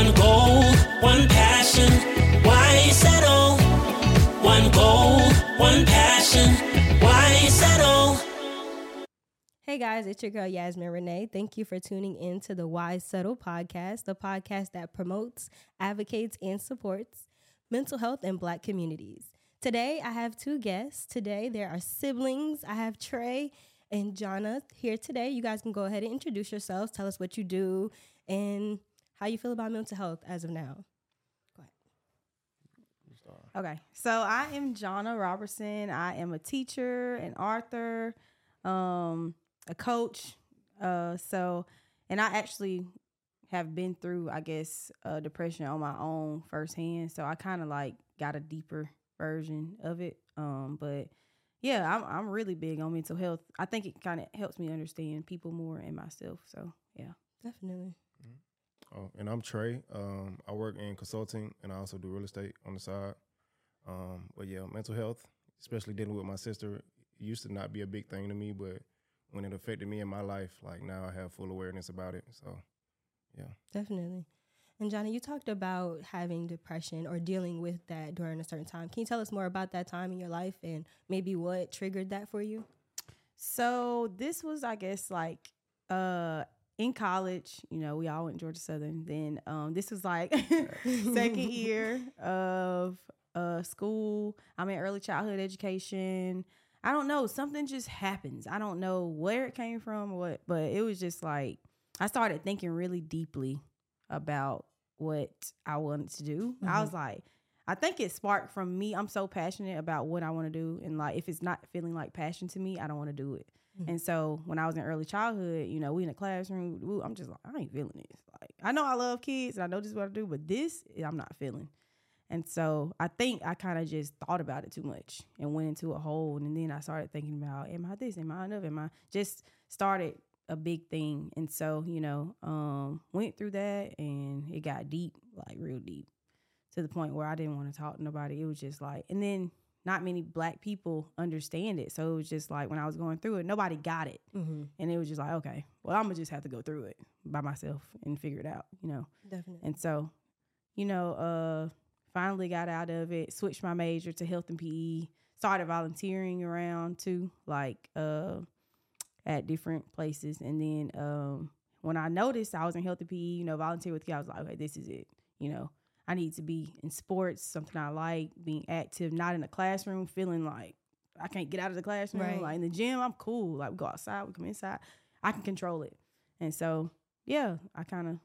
One goal, one passion. Why settle? One goal, one passion. Why settle? Hey guys, it's your girl Yasmin Renee. Thank you for tuning in to the WhyySettle podcast, the podcast that promotes, advocates, and supports mental health in black communities. Today, I have two guests. Today, there are siblings. I have Trae and Johnna here today. You guys can go ahead and introduce yourselves, tell us what you do, and how you feel about mental health as of now. Go ahead. Okay, so I am Johnna Roberson. I am a teacher, an author, um, a coach. Uh, so, and I actually have been through, I guess, uh, depression on my own firsthand. So I kind of like got a deeper version of it. Um, but yeah, I'm I'm really big on mental health. I think it kind of helps me understand people more and myself. So yeah, definitely. Oh, and I'm Trae. Um, I work in consulting and I also do real estate on the side. Um, but yeah, mental health, especially dealing with my sister, used to not be a big thing to me, but when it affected me in my life, like now I have full awareness about it. So, yeah. Definitely. And Johnna, you talked about having depression or dealing with that during a certain time. Can you tell us more about that time in your life and maybe what triggered that for you? So this was, I guess, like uh in college, you know, we all went to Georgia Southern. Then um, this was like second year of uh, school. I'm in early childhood education. I don't know. Something just happens. I don't know where it came from, what, but it was just like I started thinking really deeply about what I wanted to do. Mm-hmm. I was like, I think it sparked from me. I'm so passionate about what I want to do, and like if it's not feeling like passion to me, I don't want to do it. Mm-hmm. And so when I was in early childhood, you know, we in the classroom, I'm just like, I ain't feeling this. Like I know I love kids and I know this is what I do, but this I'm not feeling. And so I think I kind of just thought about it too much and went into a hole. And then I started thinking about, am I this? Am I enough? Am I just started a big thing. And so, you know, um, went through that and it got deep, like real deep to the point where I didn't want to talk to nobody. It was just like, and then not many black people understand it. So it was just like when I was going through it, nobody got it. Mm-hmm. And it was just like, okay, well, I'm gonna just have to go through it by myself and figure it out, you know? Definitely. And so, you know, uh, finally got out of it, switched my major to health and PE, started volunteering around too, like uh, at different places. And then um, when I noticed I was in health and PE, you know, volunteer with kids, I was like, okay, this is it, you know? I need to be in sports, something I like, being active, not in the classroom, feeling like I can't get out of the classroom. Right. Like in the gym, I'm cool. Like we go outside, we come inside. I can control it. And so, yeah, I kind of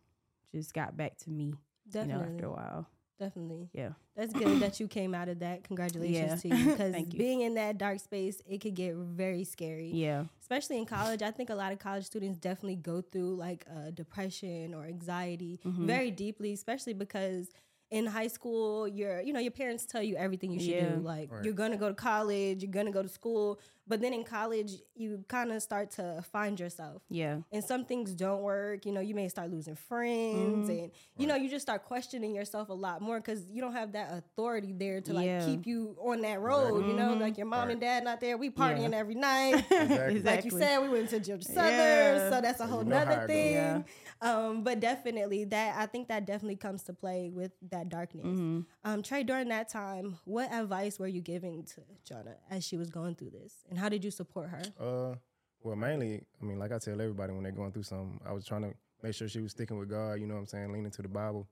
just got back to me. Definitely. You know, after a while. Definitely. Yeah. That's good that you came out of that. Congratulations yeah. to you. Because being in that dark space, it could get very scary. Yeah. Especially in college. I think a lot of college students definitely go through like uh, depression or anxiety mm-hmm. very deeply, especially because in high school, your you know your parents tell you everything you should yeah. do. Like right. you're gonna go to college, you're gonna go to school, but then in college you kind of start to find yourself. Yeah, and some things don't work. You know, you may start losing friends, mm-hmm. and you right. know you just start questioning yourself a lot more because you don't have that authority there to like yeah. keep you on that road. Right. You know, mm-hmm. like your mom and dad not there, we partying yeah. every night. exactly. Like you said, we went to Georgia Southern, so that's a whole nother thing. Um, but definitely that I think that definitely comes to play with that darkness. Mm-hmm. Um, Trae, during that time, what advice were you giving to Johnna as she was going through this, and how did you support her? Uh, well, mainly, I mean, like I tell everybody when they're going through something, I was trying to make sure she was sticking with God. You know what I'm saying? Leaning to the Bible,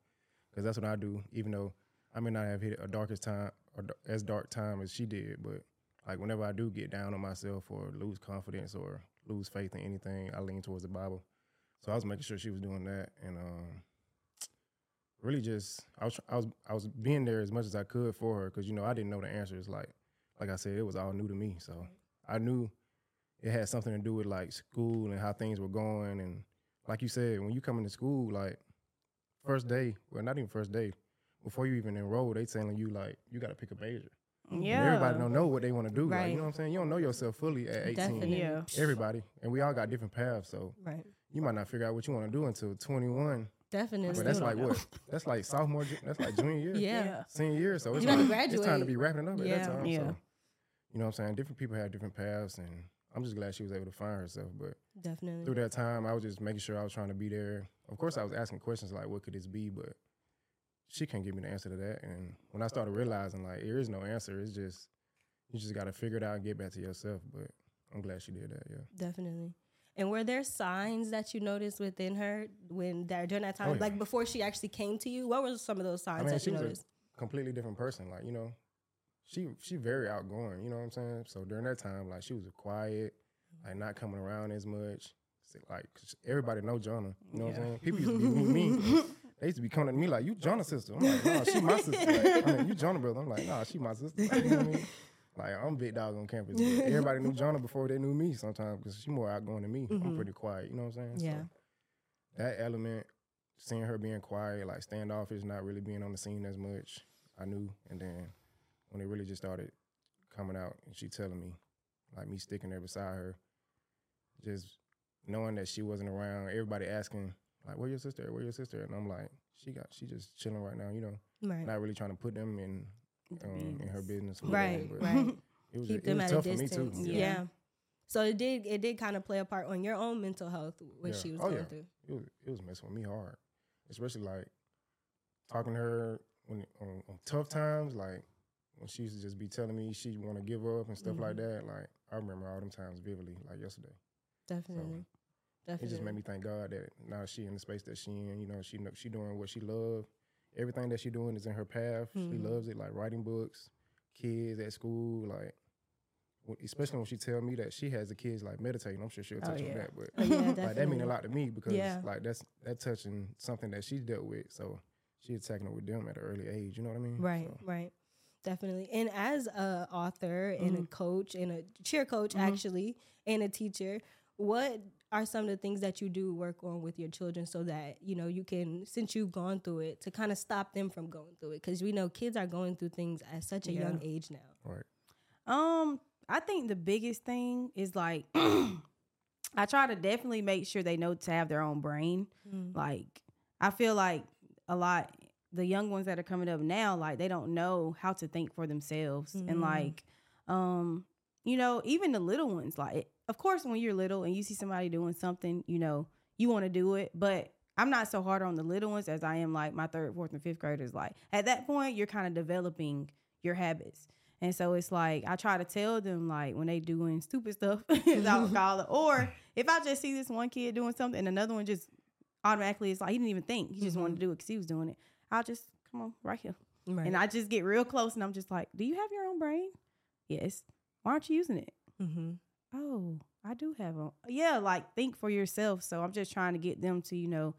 because that's what I do. Even though I may not have hit a darkest time or as dark time as she did, but like whenever I do get down on myself or lose confidence or lose faith in anything, I lean towards the Bible. So I was making sure she was doing that, and um, really just I was I was I was being there as much as I could for her because you know I didn't know the answers. Like like I said, it was all new to me, so I knew it had something to do with like school and how things were going, and like you said, when you come into school, like first day, well not even first day, before you even enroll, they telling you like you got to pick a major. Yeah. And everybody don't know what they want to do. Right. Like, you know what I'm saying? You don't know yourself fully at 18. Definitely. Yeah. Everybody. And we all got different paths. So right you might not figure out what you want to do until 21. Definitely. But that's like what? That's like sophomore. That's like junior year. Yeah. Senior year. So it's, like, it's time to be wrapping up at yeah. that time. Yeah. So, you know what I'm saying? Different people have different paths, and I'm just glad she was able to find herself. But definitely through that time, I was just making sure I was trying to be there. Of course, I was asking questions like, "What could this be?" But she can't give me the answer to that. And when I started realizing like there is no answer, it's just you just got to figure it out and get back to yourself. But I'm glad she did that. Yeah, definitely. And were there signs that you noticed within her when that during that time, oh, yeah. like before she actually came to you? What were some of those signs I mean, that you noticed? completely different person. Like you know, she she very outgoing. You know what I'm saying? So during that time, like she was quiet, like not coming around as much. Like everybody know Johnna. You know yeah. what I'm saying? People used to be me. They used to be coming to me like, "You Johnna sister." I'm like, "No, she my sister." Like, I mean, you Johnna brother. I'm like, "Nah, she my sister." Like, you know what I mean? Like I'm big dog on campus. everybody knew Johnna before they knew me. Sometimes because she more outgoing than me. Mm-hmm. I'm pretty quiet. You know what I'm saying? Yeah. So that element, seeing her being quiet, like standoffish, not really being on the scene as much, I knew. And then when it really just started coming out, and she telling me, like me sticking there beside her, just knowing that she wasn't around, everybody asking like, "Where your sister? Where your sister?" And I'm like, "She got, she just chilling right now, you know, right. not really trying to put them in um, in her business. Right, right. It was, Keep them it was at a distance. Yeah. yeah. So it did it did kind of play a part on your own mental health what yeah. she was oh, going yeah. through. It was it was messing with me hard, especially like talking to her when on, on tough times, like when she used to just be telling me she want to give up and stuff mm-hmm. like that. Like I remember all them times vividly, like yesterday. Definitely. So Definitely. It just made me thank God that now she in the space that she in. You know, she she doing what she love everything that she doing is in her path. Mm-hmm. She loves it, like writing books, kids at school, like especially when she tell me that she has the kids like meditating. I'm sure she'll oh, touch oh, yeah. on that, but oh, yeah, like that mean a lot to me because yeah. like that's that touching something that she's dealt with. So she's attacking it with them at an early age. You know what I mean? Right, so. right. Definitely. And as a author and mm-hmm. a coach and a cheer coach mm-hmm. actually and a teacher, what are some of the things that you do work on with your children so that you know you can since you've gone through it to kind of stop them from going through it because we know kids are going through things at such a yeah. young age now right um i think the biggest thing is like i try to definitely make sure they know to have their own brain mm. like i feel like a lot the young ones that are coming up now like they don't know how to think for themselves mm. and like um you know even the little ones like of course, when you're little and you see somebody doing something, you know, you want to do it. But I'm not so hard on the little ones as I am like my third, fourth, and fifth graders. Like at that point, you're kind of developing your habits. And so it's like I try to tell them like when they doing stupid stuff, as I would call it, or if I just see this one kid doing something and another one just automatically it's like he didn't even think he just mm-hmm. wanted to do it because he was doing it. I'll just come on right here, right. and I just get real close and I'm just like, do you have your own brain? Yes. Why aren't you using it? Mm-hmm oh, I do have them. Yeah, like think for yourself. So I'm just trying to get them to, you know,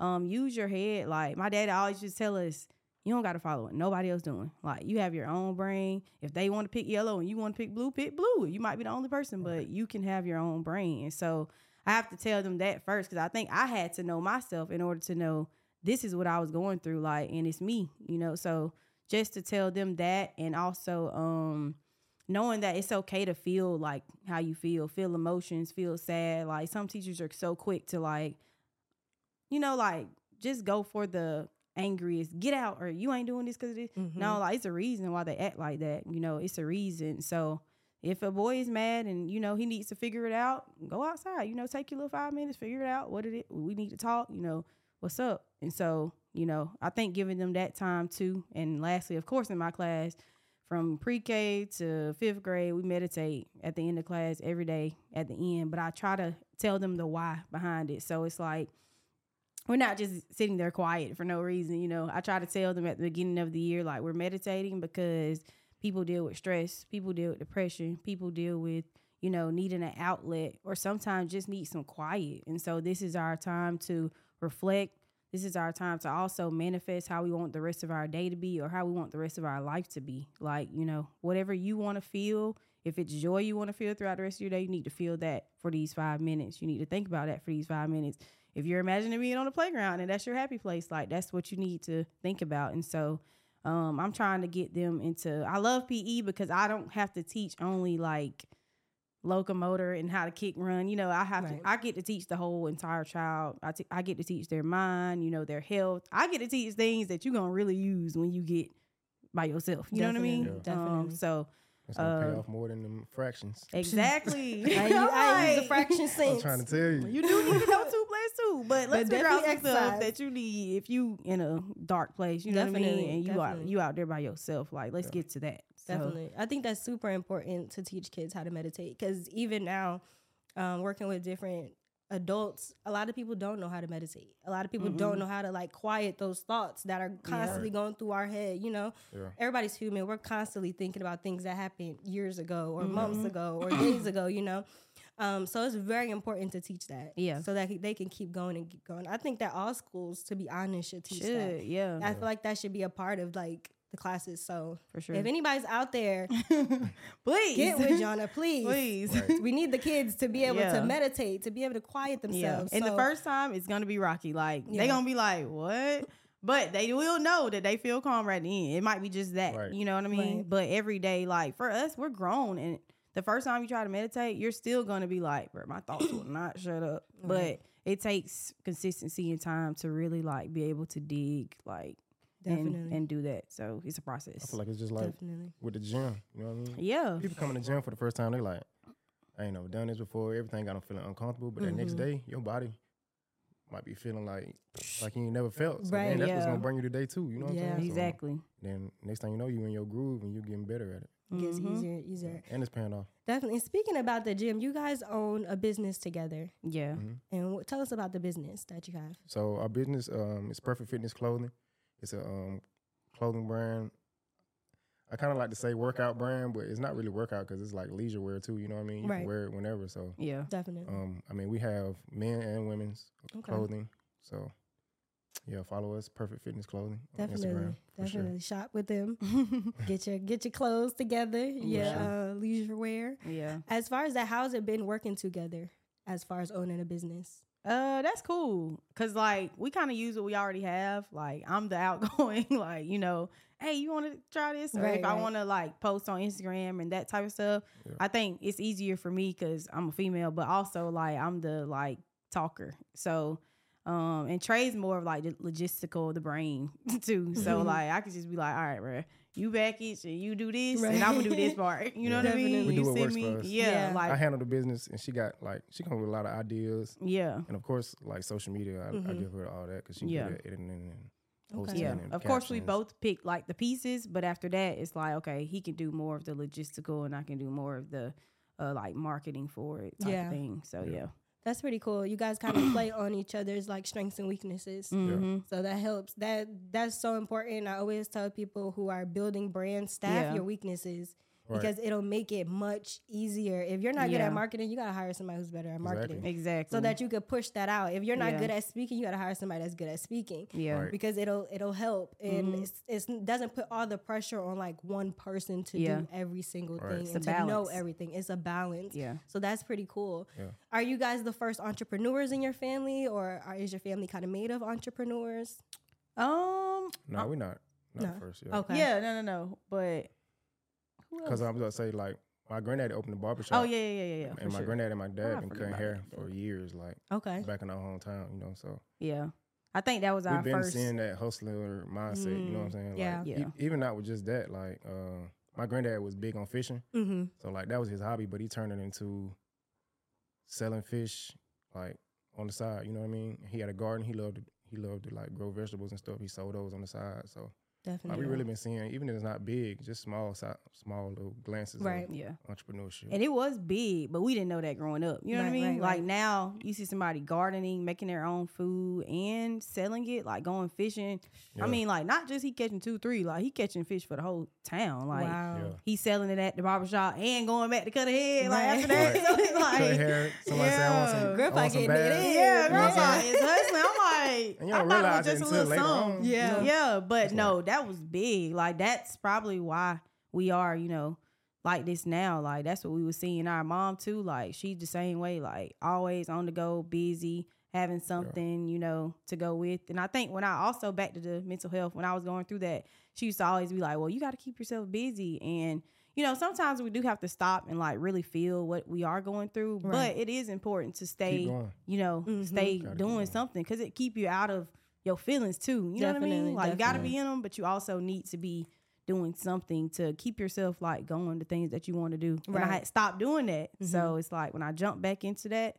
um, use your head. Like my dad always just tell us, you don't got to follow what nobody else doing. Like you have your own brain. If they want to pick yellow and you want to pick blue, pick blue. You might be the only person, but you can have your own brain. And so I have to tell them that first because I think I had to know myself in order to know this is what I was going through. Like, and it's me, you know. So just to tell them that, and also, um, knowing that it's okay to feel like how you feel, feel emotions, feel sad. Like some teachers are so quick to like, you know, like just go for the angriest, get out, or you ain't doing this because of this. Mm-hmm. No, like it's a reason why they act like that. You know, it's a reason. So if a boy is mad and you know he needs to figure it out, go outside. You know, take your little five minutes, figure it out. What did it? We need to talk. You know, what's up? And so you know, I think giving them that time too. And lastly, of course, in my class, from pre-K to fifth grade, we meditate at the end of class every day at the end. But I try to tell them the why behind it. So it's like we're not just sitting there quiet for no reason. You know, I try to tell them at the beginning of the year, like we're meditating because people deal with stress, people deal with depression, people deal with you know needing an outlet, or sometimes just need some quiet. And so this is our time to reflect this is our time to also manifest how we want the rest of our day to be or how we want the rest of our life to be. Like, you know, whatever you want to feel, if it's joy you want to feel throughout the rest of your day, you need to feel that for these five minutes. You need to think about that for these five minutes. If you're imagining being on the playground and that's your happy place, like that's what you need to think about. And so um, I'm trying to get them into, I love PE because I don't have to teach only like, locomotor and how to kick run. You know, I have right. to I get to teach the whole entire child. I, t- I get to teach their mind, you know, their health. I get to teach things that you're going to really use when you get by yourself. You Definitely. know what I mean? Yeah. Definitely. Um, so It's gonna pay Uh, off more than them fractions. Exactly. I, I use a Right. fraction I'm trying to tell you. You do need to know two plus two, but let's figure out some stuff that you need if you in a dark place. You know what I Definitely, mean? And you out definitely. you out there by yourself. Like, let's get to that. So, Definitely. I think that's super important to teach kids how to meditate because even now, um, working with different adults, a lot of people don't know how to meditate. A lot of people don't know how to like quiet those thoughts that are constantly going through our head. You know, Yeah. everybody's human. We're constantly thinking about things that happened years ago or months ago or days ago, you know. Um, so it's very important to teach that. Yeah. So that they can keep going and keep going. I think that all schools, to be honest, should teach that. yeah, I feel like that should be a part of like the classes. So for sure. if anybody's out there, Please get with Johnna, please. please. Right. We need the kids to be able Yeah. to meditate, to be able to quiet Yeah. themselves. And the first time it's gonna be rocky. Like Yeah. they gonna be like, what? But they will know that they feel calm right at the end. It might be just that. Right. You know what I mean? Right. But every day, like for us, we're grown and the first time you try to meditate, you're still gonna be like, bro, my thoughts will not shut up. Right. But it takes consistency and time to really like be able to dig, like and, Definitely. and do that. So it's a process. I feel like it's just like Definitely. with the gym. You know what I mean? yeah. People come in the gym for the first time, they're like, I ain't never done this before. Everything got them feeling uncomfortable. But the next mm-hmm. day, your body might be feeling like like you ain't never felt. So Right, then that's what's gonna bring you today too. You know what Yeah. I'm saying? So Exactly. then next thing you know, you in your groove and you're getting better at it. It gets mm-hmm. easier, easier. And it's paying off. Definitely. And Speaking about the gym, you guys own a business together, Yeah. Mm-hmm. and what, tell us about the business that you have. So our business um, is Perfect Fitness Clothing. It's a um, clothing brand. I kind of like to say workout brand, but it's not really workout because it's like leisure wear too. You know what I mean? You Right. can wear it whenever. So Yeah. Definitely. um, I mean, we have men and women's Okay. clothing. So yeah, follow us, Perfect Fitness Clothing on Definitely, Instagram. For sure. definitely shop with them. get your get your clothes together. Yeah, uh, leisure wear. yeah. As far as that, how's it been working together? As far as owning a business, Uh, that's cool. Cause like we kind of use what we already have. Like I'm the outgoing, like you know, hey, you want to try this? Or Right, if I want to like post on Instagram and that type of stuff, Yeah. I think it's easier for me because I'm a female, but also like I'm the like talker. So, um, and Trae's more of like the logistical, the brain too. So Mhm. like I could just be like, all right, bro. You package and you do this, Right. and I'm gonna do this part. You know what I mean? Definitely. We you do what send works me, for us. yeah, Yeah. like I handle the business, and she got like she come with a lot of ideas, yeah. and of course, like social media, I, I Mhm. give her all that because she Yeah. good at editing and Okay. Yeah, and of course we both pick like the pieces, but after that it's like okay, he can do more of the logistical and I can do more of the uh, like marketing for it type Yeah. of thing. So yeah, that's pretty cool. You guys kind of play on each other's like strengths and weaknesses. Mhm. So that helps. That that's so important. I always tell people who are building brands, staff Yeah. your weaknesses Right. because it'll make it much easier. If you're not good at marketing, you gotta hire somebody who's better at marketing. exactly. So that you could push that out. If you're not Yeah. good at speaking, you gotta hire somebody that's good at speaking. yeah, Right. Because it'll it'll help and Mhm. it's, it's doesn't put all the pressure on like one person to Yeah. do every single Right. thing It's and a to know everything. It's a balance. yeah. So that's pretty cool. Yeah. Are you guys the first entrepreneurs in your family, or are, is your family kind of made of entrepreneurs? Um, No, we're not. Not No. first. Yeah. Okay. yeah, no, no, no, but who Because? I was gonna say like my granddaddy opened a barbershop. Oh yeah, yeah, yeah, yeah. And my sure. granddad and my I dad been cutting hair for years, like Okay. back in our hometown, you know. So Yeah, I think that was our we've been first. seeing that hustler mindset. You know what I'm saying? Like, yeah. Yeah. e- even not with just that, like uh, my granddad was big on fishing, Mm-hmm. so like that was his hobby, but he turned it into selling fish, like on the side. You know what I mean? He had a garden. He loved he loved to like grow vegetables and stuff. He sold those on the side. So like, Definitely. we really been seeing, even if it's not big, just small, small little glances Right. of yeah. entrepreneurship. And it was big, but we didn't know that growing up. You know what I mean? right, like right. now, you see somebody gardening, making their own food, and selling it, like going fishing. Yeah. I mean, like not just he catching two, three, like he catching fish for the whole town. Like wow. Yeah. he's selling it at the barbershop and going back to cut a head like after that. Right. So it's Cut like, hair. Somebody say I want some, Yeah. I Grandpa want some getting it bags. in. yeah, Yeah. grandpa is hustling. I'm like, And you I don't thought it was just a little later song. on. Yeah. Yeah, but It's no, that was big. Like that's probably why we are, you know, like this now. Like that's what we were seeing our mom too. Like she's the same way. Like always on the go, busy, having something, you know, to go with. And I think when I also back to the mental health, when I was going through that, she used to always be like, "Well, you got to keep yourself busy." And you know, sometimes we do have to stop and like really feel what we are going through. Right. But it is important to stay, you know, Mhm. stay doing something because it keep you out of your feelings too. You know what I mean? Like you got to be in them, but you also need to be doing something to keep yourself like going to things that you want to do. But I had stopped doing that. So Mhm. it's like when I jump back into that,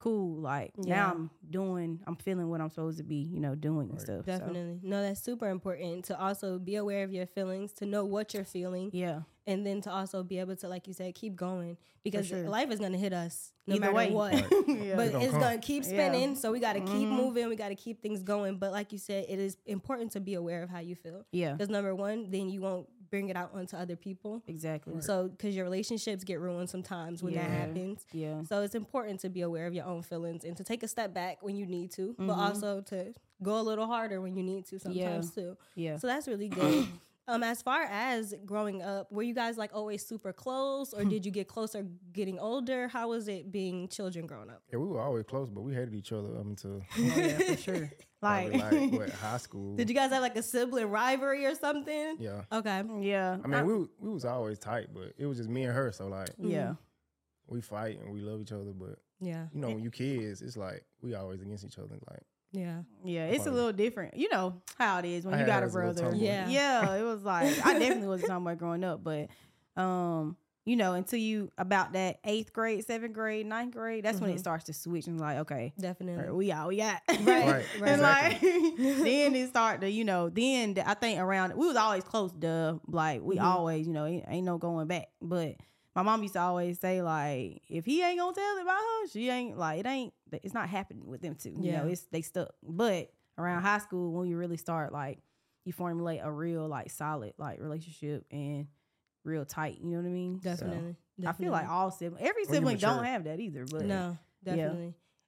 cool. Like Yeah. now I'm doing, I'm feeling what I'm supposed to be, you know, doing and Right. stuff. So, Definitely. No, that's super important to also be aware of your feelings, to know what you're feeling, yeah. And then to also be able to, like you said, keep going because sure. life is going to hit us no Either matter way. what. yeah. But It's gonna it's come. going to keep Yeah. spinning. So we got to keep Mhm. moving. We got to keep things going. But like you said, it is important to be aware of how you feel. yeah. Because number one, then you won't bring it out onto other people. Exactly. So, because your relationships get ruined sometimes when that happens. Yeah. So it's important to be aware of your own feelings and to take a step back when you need to, but Mhm. also to go a little harder when you need to sometimes too. Yeah. So that's really good. um, as far as growing up, were you guys like always super close, or hmm. did you get closer getting older? How was it being children growing up? Yeah, we were always close, but we hated each other up until Oh, yeah, for sure. Like, probably like what high school. Did you guys have like a sibling rivalry or something? Yeah, Okay. yeah. I mean we we was always tight, but it was just me and her. So like yeah. Mm-hmm. we fight and we love each other, but Yeah. you know when eh you kids, it's like we always against each other. Like Yeah. Yeah, it's a little different. You know how it is when I you got a as a brother. Yeah. yeah. It was like I definitely was a tomboy growing up, but um, you know, until you about that eighth grade, seventh grade, ninth grade, that's when it Mhm. starts to switch and like, okay, Definitely. alright, we all we got. Right. Right, Right. and like then it start to, you know, then I think around we was always close, duh. Like we Mhm. always, you know, ain't, ain't no going back. But my mom used to always say, like, if he ain't gonna tell it about her, she ain't like it ain't it's not happening with them two. You know, Yeah. it's they stuck. But around high school when you really start like you formulate a real like solid like relationship and real tight, you know what I mean? So, Definitely. I feel like all siblings every sibling don't have that either, but No, Yeah.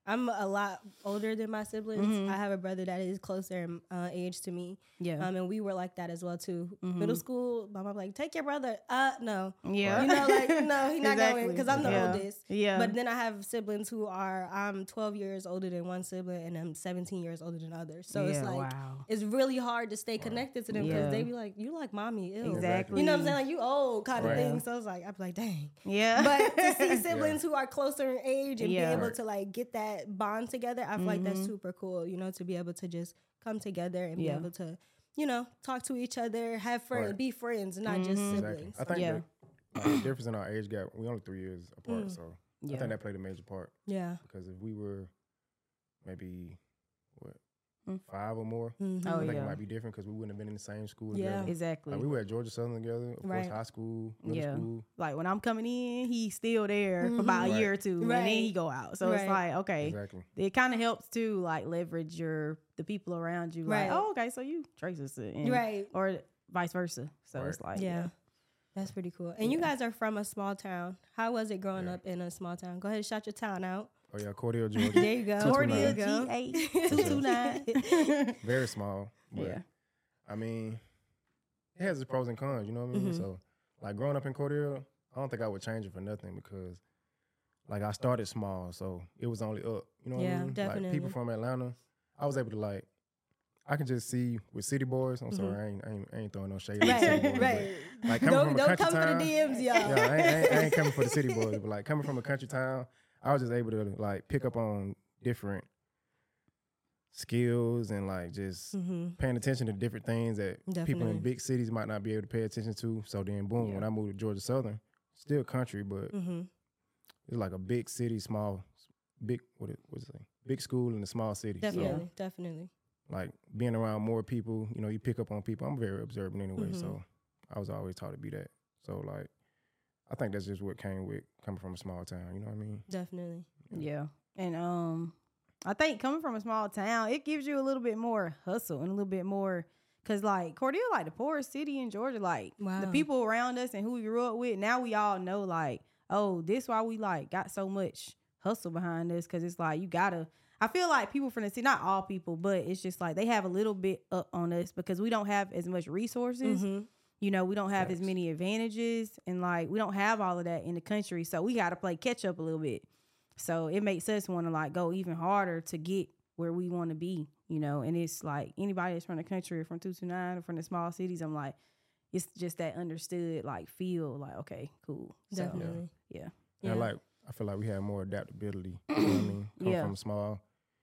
Definitely. I'm a lot older than my siblings. Mhm. I have a brother that is closer in uh, age to me, yeah. um, and we were like that as well too. Mhm. Middle school, my mom like, take your brother. Uh, no, yeah. you know, like no, he's not going because I'm the Yeah. oldest. Yeah. But then I have siblings who are I'm 12 years older than one sibling, and I'm 17 years older than others. So it's like wow. it's really hard to stay connected to them because Yeah. they be like, you like mommy, ew. Exactly. You know what I'm saying? Like you old kind of Right. thing. So it's like I'm like, dang. Yeah. But to see siblings who are closer in age and Yeah. be able to like get that bond together, I feel like that's Mhm. super cool. You know, to be able to just come together and Yeah. be able to, you know, talk to each other, have friends, Right. be friends, not just Mhm. exactly, siblings. I think Yeah. the uh, difference in our age gap, we only three years apart, Mm. so yeah. I think that played a major part Yeah. because if we were maybe what Mm. five or more, Mhm. Oh, I think yeah. it might be different because we wouldn't have been in the same school Yeah. together. exactly. Like we were at Georgia Southern together, of Right. course, high school, middle Yeah. school. like when I'm coming in, he's still there for about a Mhm. year or two, and then he go out. So it's like, okay, Exactly. it kind of helps to like leverage your the people around you. Right. Like, oh, okay, so you Tracy's and Right. or vice versa. So Right. it's like, Yeah. That's pretty cool. And you guys are from a small town. How was it growing Yeah. up in a small town? Go ahead and shout your town out. Oh yeah, Cordele, Georgia. There you go. Two two There you nine. G eight two two nine. Very small. But Yeah. I mean, it has its pros and cons, you know what I mean? Mhm. So like growing up in Cordele, I don't think I would change it for nothing because like I started small, so it was only up. You know what Yeah, I mean? Like people from Atlanta, I was able to like I can just see with city boys. I'm sorry, I ain't, I ain't, I ain't throwing no shade. at city Mm-hmm. Right, boys, right. Like coming Don't, from a don't come town, for the DMs, y'all. yeah, I ain't, I, ain't, coming for the city boys, but like coming from a country town, I was just able to like pick up on different skills and like just hmm paying attention to different things that people in big cities might not be able to pay attention to. So then, boom, when I moved to Georgia Southern, still country, but hmm it's like a big city, small, big what it what's it? Big school in a small city. Definitely, So definitely. Like being around more people, you know, you pick up on people. I'm very observant anyway, Mhm. so I was always taught to be that. So like, I think that's just what came with coming from a small town. You know what I mean? Definitely. Yeah. And um I think coming from a small town, it gives you a little bit more hustle and a little bit more cause like Cordele, like the poorest city in Georgia, like the people around us and who we grew up with, now we all know like, oh, this why we like got so much hustle behind us. Cause it's like you gotta I feel like people from the city, not all people, but it's just like they have a little bit up on us because we don't have as much resources Mhm. you know, we don't have as many advantages and like we don't have all of that in the country. So we gotta play catch up a little bit. So it makes us want to like go even harder to get where we want to be, you know. And it's like anybody that's from the country or from two two nine or from the small cities, I'm like, it's just that understood like feel like okay, cool. So, Definitely. yeah. Yeah. And like I feel like we have more adaptability. You know what I mean? Come Yeah. from small.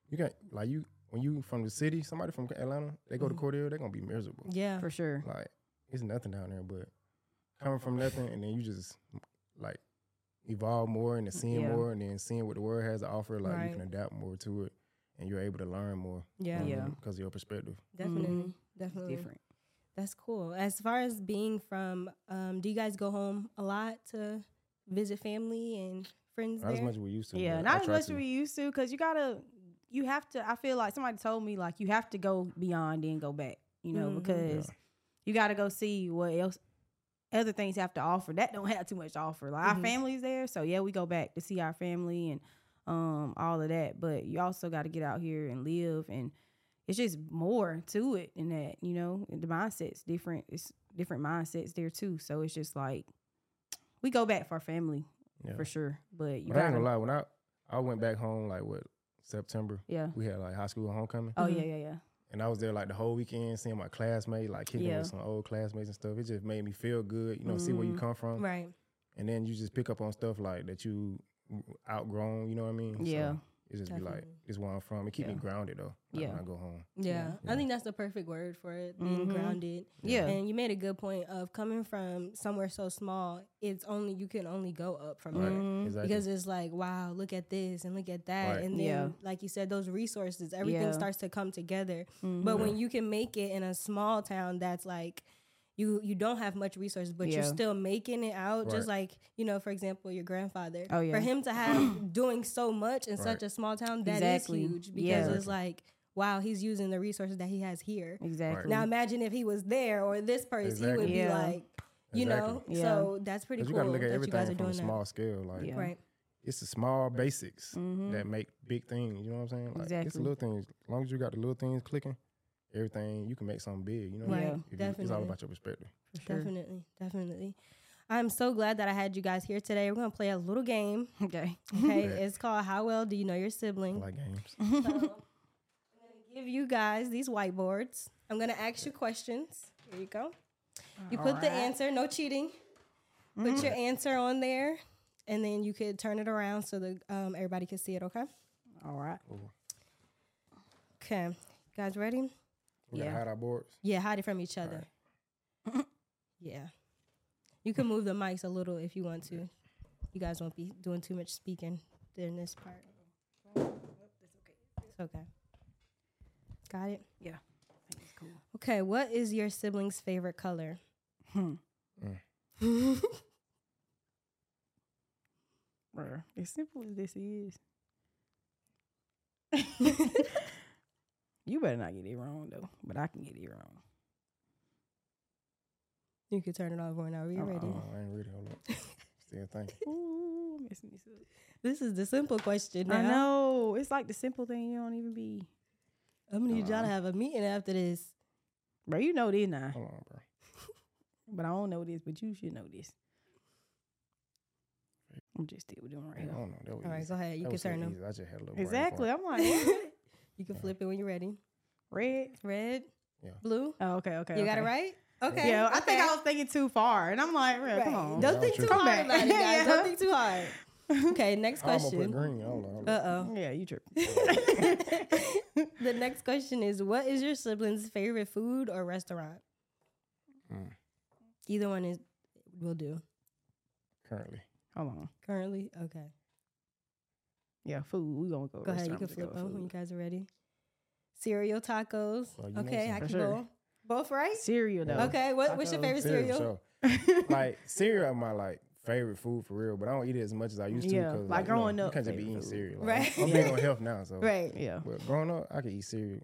You got like you when you from the city, somebody from Atlanta, they go to Cordele, they're gonna be miserable. yeah. for sure. Like it's nothing down there, but coming from nothing and then you just like evolve more and seeing Yeah. more and then seeing what the world has to offer, like Right. you can adapt more to it and you're able to learn more. Yeah. Yeah. Because of your perspective. Definitely. Definitely. Different. That's cool. As far as being from, um, do you guys go home a lot to visit family and friends Not as much as we used to. Yeah, not as much as we used to, because you gotta, you have to. I feel like somebody told me like you have to go beyond and go back. You know, Mhm. because you got to go see what else, other things have to offer that don't have too much to offer. Like Mhm. our family's there, so yeah, we go back to see our family and um all of that. But you also got to get out here and live, and it's just more to it than that. You know, the mindset's different. It's different mindsets there too. So it's just like we go back for our family Yeah. for sure. But you But I ain't gonna lie, when I I went back home like what September, yeah. we had like high school homecoming, Oh yeah, yeah, yeah. and I was there like the whole weekend, seeing my classmates, like kicking Yeah. with some old classmates and stuff. It just made me feel good, you know, see where you Mhm. come from, Right. and then you just pick up on stuff like that you outgrown. You know what I mean? Yeah. So it just be like it's where I'm from. It keep Yeah. me grounded though. Like Yeah. When I go home. Yeah. Yeah. I think that's the perfect word for it, being Mhm. grounded. Yeah. And you made a good point of coming from somewhere so small, it's only you can only go up from Right. there. Mhm. Exactly. Because it's like, wow, look at this and look at that. Right. And then, Yeah. like you said, those resources, everything Yeah. starts to come together. But Mhm. when you can make it in a small town that's like, you, you don't have much resources, but you're still making it out. Just like, you know, for example, your grandfather. Oh, yeah. For him to have doing so much in such a small town, that is Exactly. huge because Yeah. it's like, wow, he's using the resources that he has here. exactly. Now imagine if he was there or this person, he would Exactly. be like, you know. Exactly. So that's pretty cool you gotta look at that you guys everything are from a doing small scale. Like Yeah. Right. it's the small basics Mhm. that make big things. You know what I'm saying? Like it's the little things. As long as you got the little things clicking, everything you can make something big. You know? Right. Yeah. If you- it's all about your perspective. Sure. Definitely, definitely. I'm so glad that I had you guys here today. We're gonna play a little game. Okay. Okay, Okay. it's called "How Well Do You Know Your I Sibling?" like games. So, I'm gonna give you guys these whiteboards. I'm gonna ask you questions. Here you go. You put the answer. No cheating. Put your answer on there, and then you could turn it around so that um, everybody can see it. Okay. All right. Okay. You guys ready? We Yeah. gotta hide our boards. Yeah, hide it from each other. yeah. You can move the mics a little if you want to. You guys won't be doing too much speaking during this part. It's okay. Got it? Yeah. Cool. Okay, what is your sibling's favorite color? Hmm. Mm. Bruh, As simple as this is. you better not get it wrong though, but I can get it wrong. You can turn it off whenever you're ready. Oh, I ain't ready. Hold up. Still thinking. Ooh, messing this up. This is the simple question now. I know. It's like the simple thing you don't even be. I'm gonna need y'all to have a meeting after this. Bro, you know this now. Hold on, bro. But I don't know this, but you should know this. I'm just still doing right I here. don't know. That was All right, easy. go ahead. You That can was so turn them. easy. I just had a little brain Exactly. fart. I'm like, what? You can flip it when you're ready. red. Red, Yeah. blue. Oh, okay, okay. You got it right? Okay. Yeah, I think. I was thinking too far, and I'm like, real, come on. Don't think too hard about it, guys. Don't think too hard. Okay, next I'm gonna put question. green. Hold on. hold on. Uh oh. Yeah, you tripping. the next question is what is your sibling's favorite food or restaurant? Mm. Either one is will do. Currently, Hold on. Currently, okay. Yeah, food. We gonna go. Go ahead. You can flip them when you guys are ready. Cereal tacos. Well, okay, I can sure. go. Both right? Cereal though. Okay. What, what's your favorite cereal. cereal? sure. like cereal, my like favorite food for real, but I don't eat it as much as I used to. Yeah, 'cause, like you know, growing you up, can't just be eating food. cereal. Like, Right. I'm, I'm big on health now, so Right. Yeah. But growing up, I could eat cereal.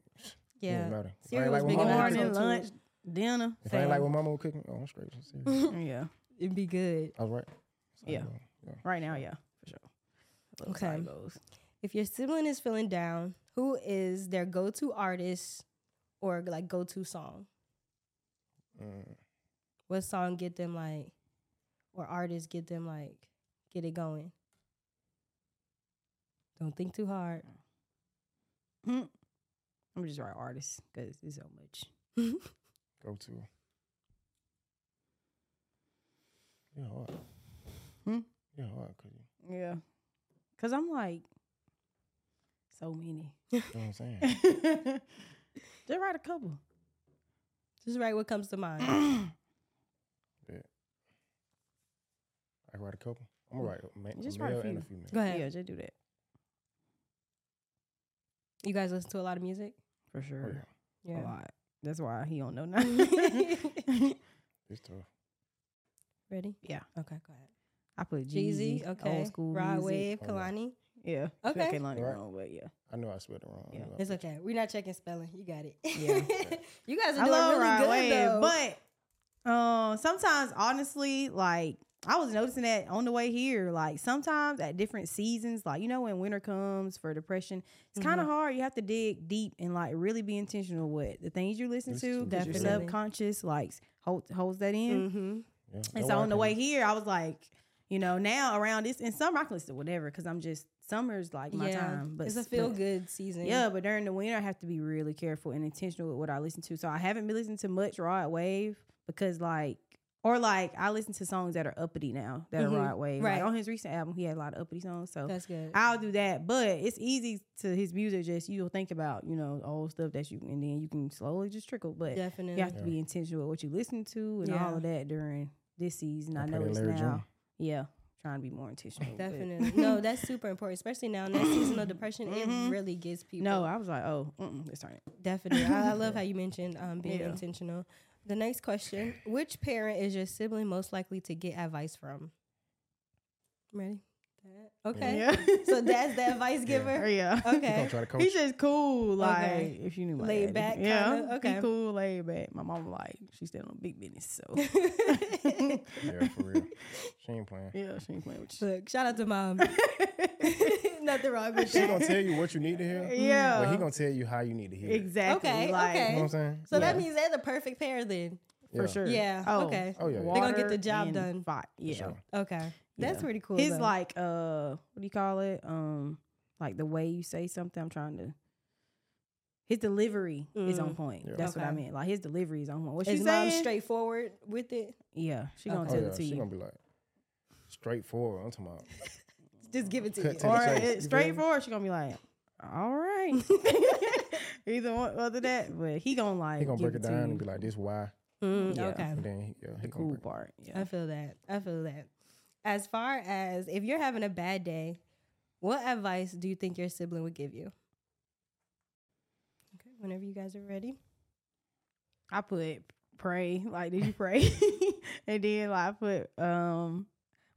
Yeah. don't matter. Cereal ain't was like big what in mama my was Morning, household, lunch, dinner. If I ain't like what mama was cooking, oh, I'm straight. from cereal. yeah. It'd be good. I was right. So, Yeah. yeah. Right now, yeah, for sure. Those Okay. goes. If your sibling is feeling down, who is their go-to artist or like go-to song? Mm. What song get them like, or artist get them like, get it going? Don't think too hard. Hmm. I'm just write artists because it's so much. Go to. Yeah, hard. Hmm? Yeah, hard. Cause you Yeah. Cause I'm like, so many. you know what I'm saying? Just write a couple. Just write what comes to mind. yeah. I write a couple. I'm gonna write a, ma- just write a few. and a female. Go ahead. Yeah, just do that. You guys listen to a lot of music? For sure. Oh, yeah. yeah. A lot. That's why he don't know nothing. it's tough. Ready? Yeah. Okay, go ahead. I put Jeezy, Jeezy, okay. old school Rod music. Wave. Kehlani. Yeah, Okay. Kehlani Right. wrong, but yeah. I know I spelled it wrong. Yeah. It's okay. We're not checking spelling. You got it. Yeah. you guys are I doing love really Rod good Wave, though. but um, sometimes honestly, like I was noticing that on the way here, like sometimes at different seasons, like you know when winter comes for depression, it's kind of hard. You have to dig deep and like really be intentional with the things you listen Listen to to, because subconscious like holds holds that in. mm-hmm. Yeah. And That's so on the way here, I was like, you know, now around this in summer I can listen to whatever because I'm just summer's like my yeah, time. But it's a feel but- good season. yeah, but during the winter, I have to be really careful and intentional with what I listen to. So I haven't been listening to much Rod Wave because, like, or like I listen to songs that are uppity now that Mhm. are Rod Wave. Right. Like on his recent album, he had a lot of uppity songs. So that's good. I'll do that. But it's easy to his music. Just you'll think about you know old stuff that you and then you can slowly just trickle. But Definitely. you have to be intentional with what you listen to and Yeah. all of that during this season. I I know play it's now. June. Yeah, trying to be more intentional. Definitely. no, that's super important, especially now in that season of depression. Mhm. It really gets people. No, I was like, oh, mm-mm, let's. Definitely. I, I love how you mentioned um, being Yeah. intentional. The next question Which parent is your sibling most likely to get advice from? Ready? Dad? Okay. Yeah. So dad's the advice giver? Yeah. He Okay. gonna try to coach. He's just cool, like Okay. if you knew my Laid daddy. back yeah, kinda? Okay. he cool, laid back. My mom like she's still on big business, so yeah, for real. She ain't playing. yeah, she ain't playing with you. Look, shout out to mom. Nothing wrong with She that. gonna tell you what you need to hear. Yeah. But he gonna tell you how you need to hear. it. exactly. Okay, like, okay. You know what I'm saying? So that means they're the perfect pair then. for Yeah. sure. Yeah, Oh, okay. Oh, yeah, yeah. They gonna get the job done. Fire. Yeah. sure. Okay. That's Yeah. pretty cool. His though. like uh, what do you call it? Um, like the way you say something. I'm trying to. His delivery is on Mm. point. Yeah. That's what I Okay. meant. Like his delivery is on point. What is she mom saying? straightforward with it? Yeah, she gonna Okay. Oh tell yeah, it to she you. gonna be like straightforward. I'm talking about. Just give it to Cut you. to or it, straightforward, she gonna be like, "All right." Either one, other that, but he gonna like He gonna break it to down and be like, "This why," Mm, Yeah. Okay. and then he, yeah, he the cool break- part. I feel that. I feel that. As far as if you're having a bad day, what advice do you think your sibling would give you? Okay, whenever you guys are ready. I put pray. Like, did you pray? and then like I put um,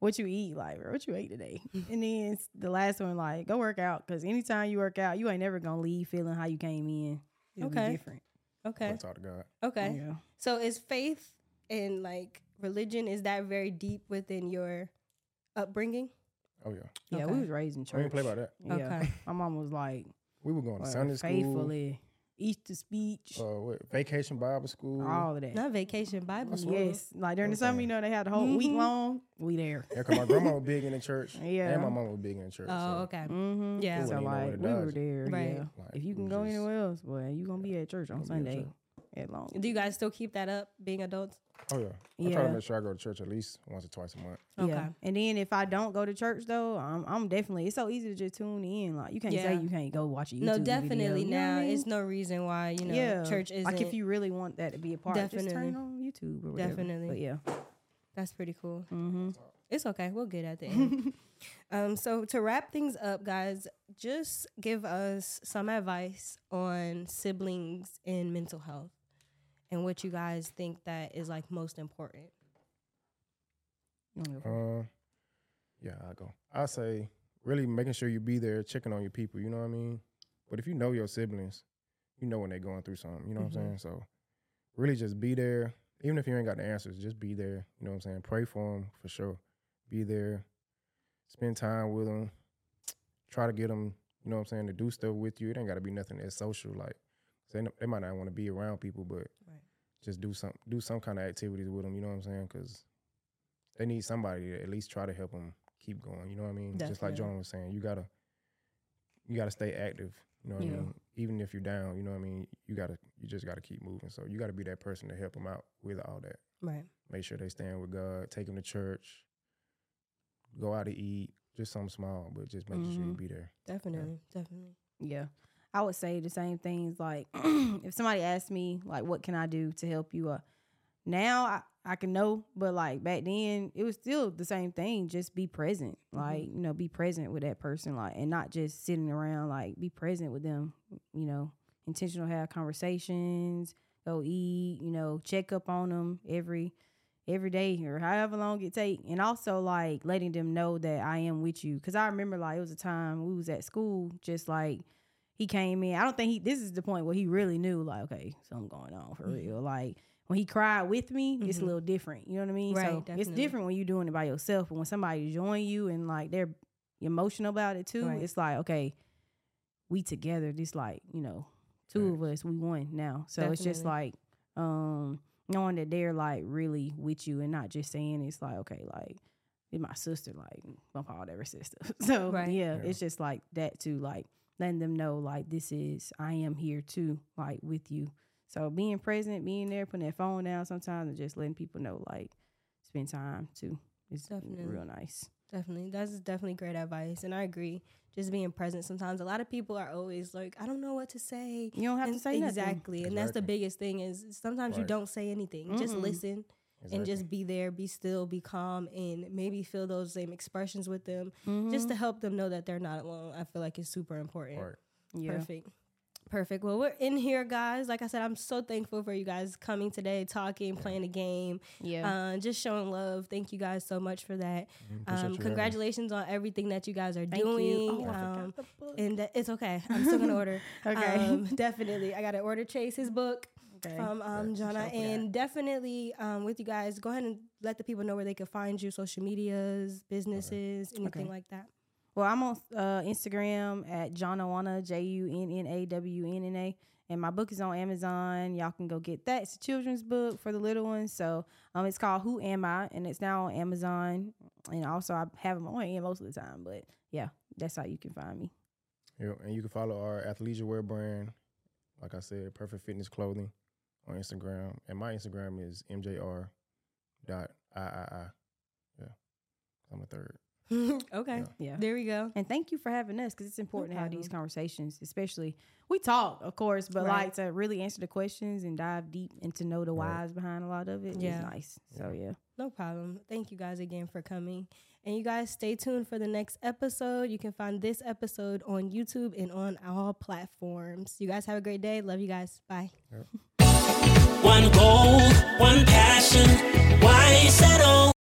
what you eat? Like, what you ate today? and then the last one, like, go work out. Cause anytime you work out, you ain't never gonna leave feeling how you came in. It'll Okay. be different. Okay. Wanna Talk to God. Okay. Yeah. So is faith and like religion is that very deep within your upbringing? Oh yeah, Yeah, Okay. we was raised in we church. didn't play by that. Yeah. Okay. My mom was like, We were going to Sunday school, faithfully, Easter speech, uh, what, vacation Bible school. all of that. Not vacation Bible. School. Yes, like during the summer, you know, they had the whole week Mhm. long. We there. Yeah, cause my grandma was big in the church. Yeah. and my mom was big in the church. Oh, so, okay. Mm-hmm. Yeah. So Wouldn't even know like to we were dodge. there. Right. Yeah. Like, If you can was go just- anywhere else, boy, you gonna be at church on Gonna be at Sunday church. At long. Do you guys still keep that up being adults? Oh yeah, I try Yeah. to make sure I go to church at least once or twice a month. Okay. Yeah. And then if I don't go to church though, I'm, I'm definitely. It's so easy to just tune in. Like you can't Yeah. say you can't go watch a YouTube no, video, definitely you know what I now. mean? It's no reason why, you know, yeah. church isn't like if you really want that to be a part, just turn Definitely. on YouTube or whatever. Definitely. But yeah. that's pretty cool. Mm-hmm. It's okay. We'll get at the end. um, so to wrap things up, guys, just give us some advice on siblings and mental health and what you guys think that is like most important. Uh, yeah, I go. I say really making sure you be there, checking on your people. You know what I mean? But if you know your siblings, you know when they're going through something. You know what Mhm. I'm saying? So really, just be there. Even if you ain't got the answers, just be there. You know what I'm saying? Pray for them for sure. Be there. Spend time with them. Try to get them. You know what I'm saying? To do stuff with you. It ain't got to be nothing that's social. Like they, they might not want to be around people, but Right. Just do some do some kind of activities with them. You know what I'm saying? Because they need somebody to at least try to help them keep going. You know what I mean? Just like Definitely. John was saying, you gotta you gotta stay active. You know what Yeah. I mean? Even if you're down, you know what I mean. You gotta you just gotta keep moving. So you gotta be that person to help them out with all that. Right. Make sure they stand with God. Take them to church. Go out to eat. Just something small, but just making sure you Mhm. be there. Definitely. Definitely. Yeah. I would say the same things like if somebody asked me like what can I do to help you uh now I, I can know, but like back then it was still the same thing. Just be present, like you know, be present with that person, like, and not just sitting around. Like, be present with them. You know, intentional have conversations, go eat. You know, check up on them every every day or however long it take and also like letting them know that i am with you because i remember like it was a time we was at school just like he came in. I don't think he this is the point where he really knew like okay something going on for Mm-hmm. real. Like when he cried with me it's a little different. You know what i mean? Right, so it's different when you're doing it by yourself but when somebody join you and like they're emotional about it too Right. it's like okay we together. This like you know two of us we won now. So it's just like um knowing that they're like really with you and not just saying it's like okay like it's my sister like my Paul ever sister. So Right. yeah, Yeah. it's just like that too like letting them know like this is I am here too like with you so being present being there putting that phone down sometimes and just letting people know like spend time too is Definitely. real nice Definitely. That's definitely great advice. And I agree. Just being present. Sometimes a lot of people are always like, I don't know what to say. you don't have to And- say nothing exactly. And that's the biggest thing is sometimes you don't say anything. Just Mm-mm. Listen and just be there, be still, be calm, and maybe feel those same expressions with them just Mhm. to help them know that they're not alone. I feel like it's super important. Right. yeah Perfect. Perfect. Well, we're in here, guys. Like I said, I'm so thankful for you guys coming today, talking, playing a game, yeah uh, just showing love. Thank you guys so much for that. Appreciate you Um, congratulations on everything that you guys are Thank doing. you. Oh, um, forgot the book. and that- it's okay. I'm still gonna order. Okay. Um, definitely. I gotta order Chase his book Okay. from um, Right. Johnna, Shout out and definitely um, with you guys. Go ahead and let the people know where they can find you, social medias, businesses, anything Okay. like that. Well, I'm on uh, Instagram at Jonawana, J U N N A W N N A. And my book is on Amazon. Y'all can go get that. It's a children's book for the little ones. So um, it's called Who Am I? And it's now on Amazon. And also, I have them on hand most of the time. But yeah, that's how you can find me. Yeah, and you can follow our athleisure wear brand, like I said, Perfect Fitness Clothing on Instagram. And my Instagram is mjr dot iii. Yeah, I'm the third. okay. Yeah. There we go. And thank you for having us because it's important to have these conversations, especially we talk, of course, but Right. like to really answer the questions and dive deep and to know the Right. whys behind a lot of it is Yeah. nice. So yeah. No problem. Thank you guys again for coming. And you guys stay tuned for the next episode. You can find this episode on YouTube and on all platforms. You guys have a great day. Love you guys. Bye. one goal, one passion. Why settle?